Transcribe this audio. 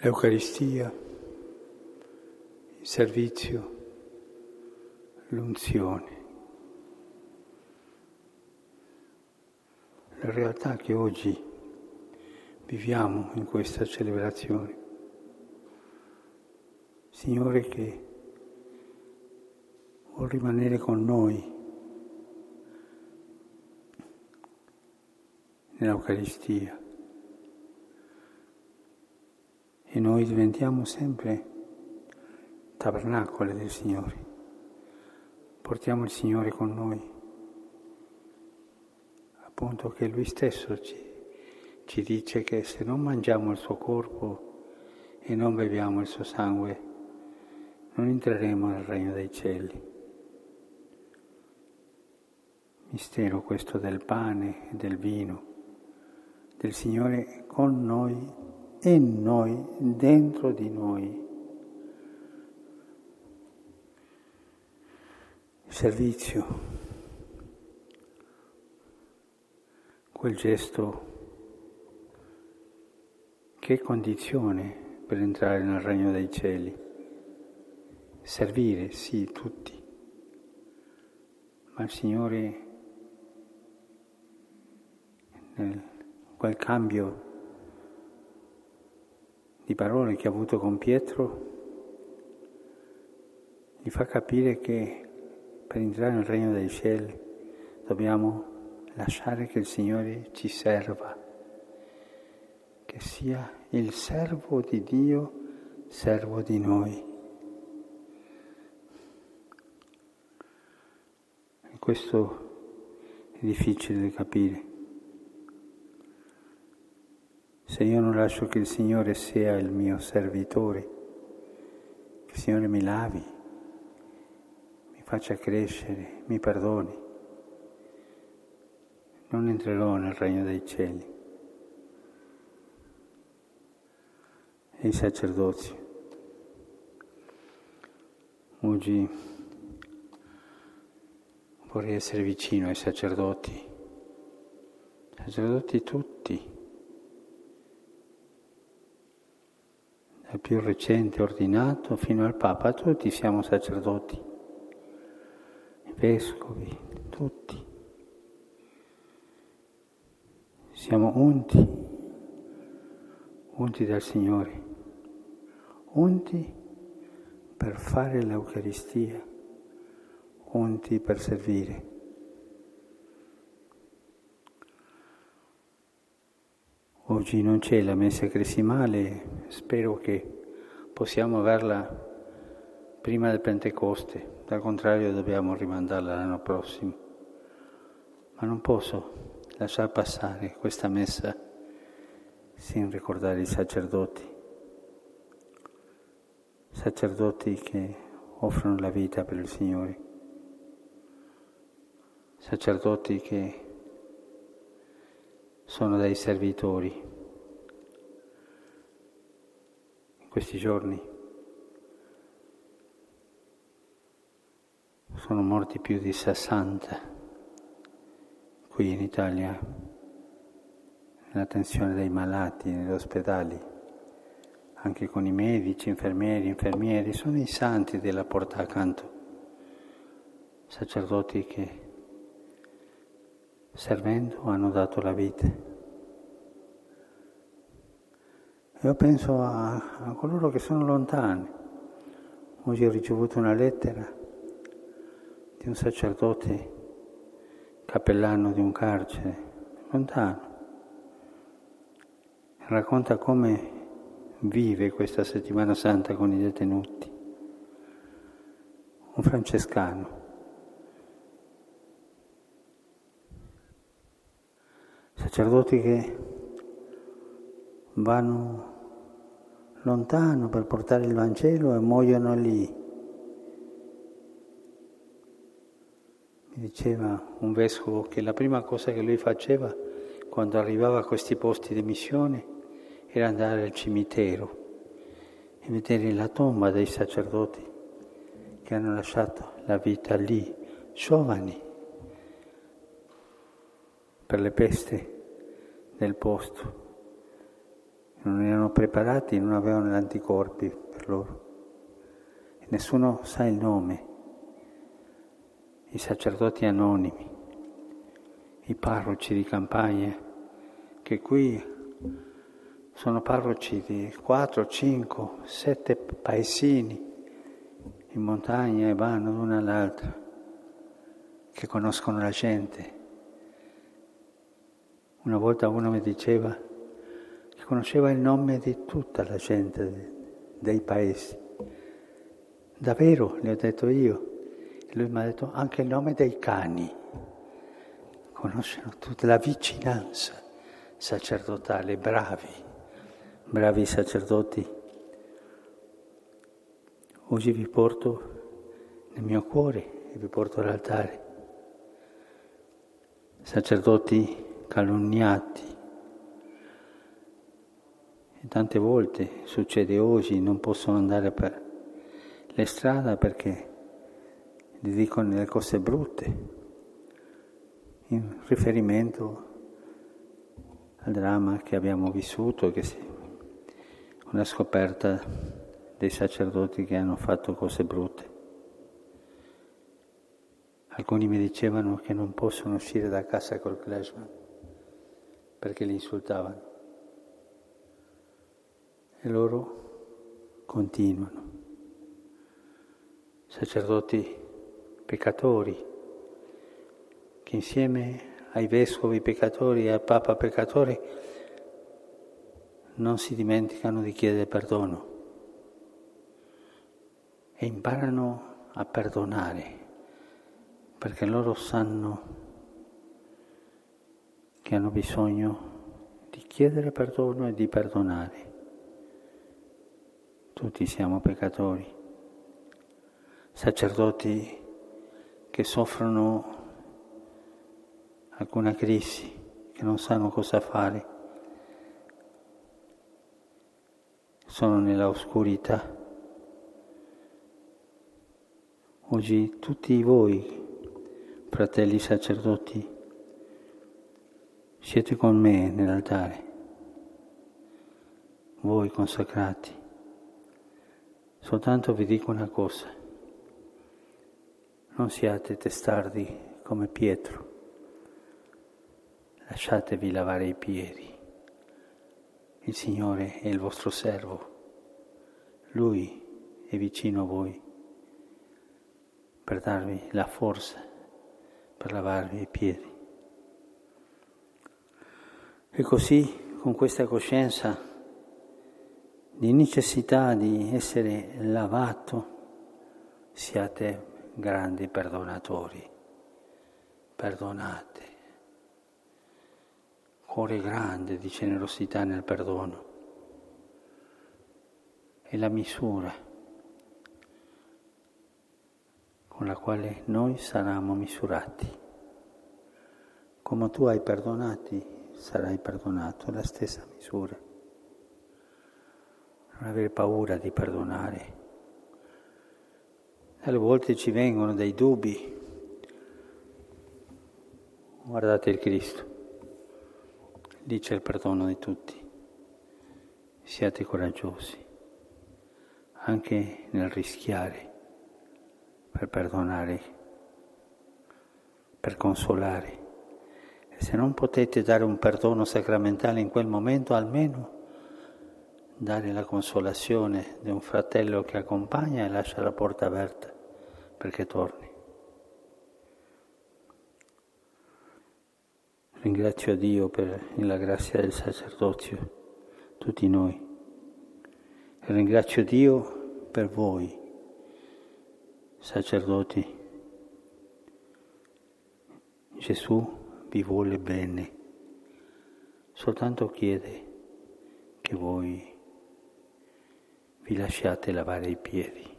l'Eucaristia, il servizio, l'unzione. La realtà che oggi viviamo in questa celebrazione. Signore che vuol rimanere con noi nell'Eucaristia noi diventiamo sempre tabernacoli del Signore. Portiamo il Signore con noi, appunto che Lui stesso ci, ci dice che se non mangiamo il suo corpo e non beviamo il suo sangue, non entreremo nel regno dei cieli. Mistero questo del pane e del vino, del Signore con noi in noi, dentro di noi. Servizio, quel gesto, che condizione per entrare nel regno dei cieli. Servire, sì, tutti, ma il Signore nel quel cambio di parole che ha avuto con Pietro, gli fa capire che per entrare nel regno dei cieli dobbiamo lasciare che il Signore ci serva, che sia il servo di Dio, servo di noi. E questo è difficile da capire. Se io non lascio che il Signore sia il mio servitore, che il Signore mi lavi, mi faccia crescere, mi perdoni, non entrerò nel regno dei cieli. E i sacerdoti. Oggi vorrei essere vicino ai sacerdoti, sacerdoti tutti dal più recente ordinato fino al Papa, tutti siamo sacerdoti, vescovi, tutti. Siamo unti, unti dal Signore, unti per fare l'Eucaristia, unti per servire. Oggi non c'è la messa cresimale, spero che possiamo averla prima del Pentecoste, dal contrario dobbiamo rimandarla l'anno prossimo. Ma non posso lasciare passare questa messa sin ricordare i sacerdoti, sacerdoti che offrono la vita per il Signore, sacerdoti che sono dei servitori. In questi giorni sono morti più di 60 qui in Italia, nell'attenzione dei malati negli ospedali, anche con i medici, infermieri, infermieri, sono i santi della porta accanto, sacerdoti che servendo hanno dato la vita. Io penso a, a coloro che sono lontani. Oggi ho ricevuto una lettera di un sacerdote cappellano di un carcere, lontano. Racconta come vive questa settimana santa con i detenuti. Un francescano sacerdoti che vanno lontano per portare il Vangelo e muoiono lì. Mi diceva un vescovo che la prima cosa che lui faceva quando arrivava a questi posti di missione era andare al cimitero e vedere la tomba dei sacerdoti che hanno lasciato la vita lì, giovani, per le peste del posto non erano preparati, non avevano gli anticorpi per loro. E nessuno sa il nome. I sacerdoti anonimi, i parroci di campagna, che qui sono parroci di 4, 5, 7 paesini in montagna e vanno l'una all'altra, che conoscono la gente. Una volta uno mi diceva conosceva il nome di tutta la gente dei paesi. Davvero, gli ho detto io. Lui mi ha detto anche il nome dei cani. Conoscono tutta la vicinanza sacerdotale, bravi, bravi sacerdoti. Oggi vi porto nel mio cuore e vi porto all'altare. Sacerdoti calunniati. Tante volte succede oggi, non possono andare per le strade perché gli dicono le cose brutte, in riferimento al dramma che abbiamo vissuto, che una scoperta dei sacerdoti che hanno fatto cose brutte. Alcuni mi dicevano che non possono uscire da casa col clashman perché li insultavano. E loro continuano. Sacerdoti peccatori che insieme ai vescovi peccatori e al Papa peccatore non si dimenticano di chiedere perdono e imparano a perdonare perché loro sanno che hanno bisogno di chiedere perdono e di perdonare. Tutti siamo peccatori, sacerdoti che soffrono alcuna crisi, che non sanno cosa fare, sono nella oscurità. Oggi tutti voi, fratelli sacerdoti, siete con me nell'altare, voi consacrati. Soltanto vi dico una cosa, non siate testardi come Pietro, lasciatevi lavare i piedi. Il Signore è il vostro servo, Lui è vicino a voi per darvi la forza per lavarvi i piedi. E così, con questa coscienza di necessità di essere lavato, siate grandi perdonatori. Perdonate. Cuore grande di generosità nel perdono. È la misura con la quale noi saremo misurati. Come tu hai perdonati sarai perdonato la stessa misura. Non avere paura di perdonare. Alle volte ci vengono dei dubbi. Guardate il Cristo. Lì c'è il perdono di tutti. Siate coraggiosi, anche nel rischiare per perdonare, per consolare. Se non potete dare un perdono sacramentale in quel momento, almeno dare la consolazione di un fratello che accompagna e lascia la porta aperta perché torni. Ringrazio Dio per la grazia del sacerdozio, tutti noi. E ringrazio Dio per voi, sacerdoti. Gesù vi vuole bene, soltanto chiede che voi vi lasciate lavare i piedi.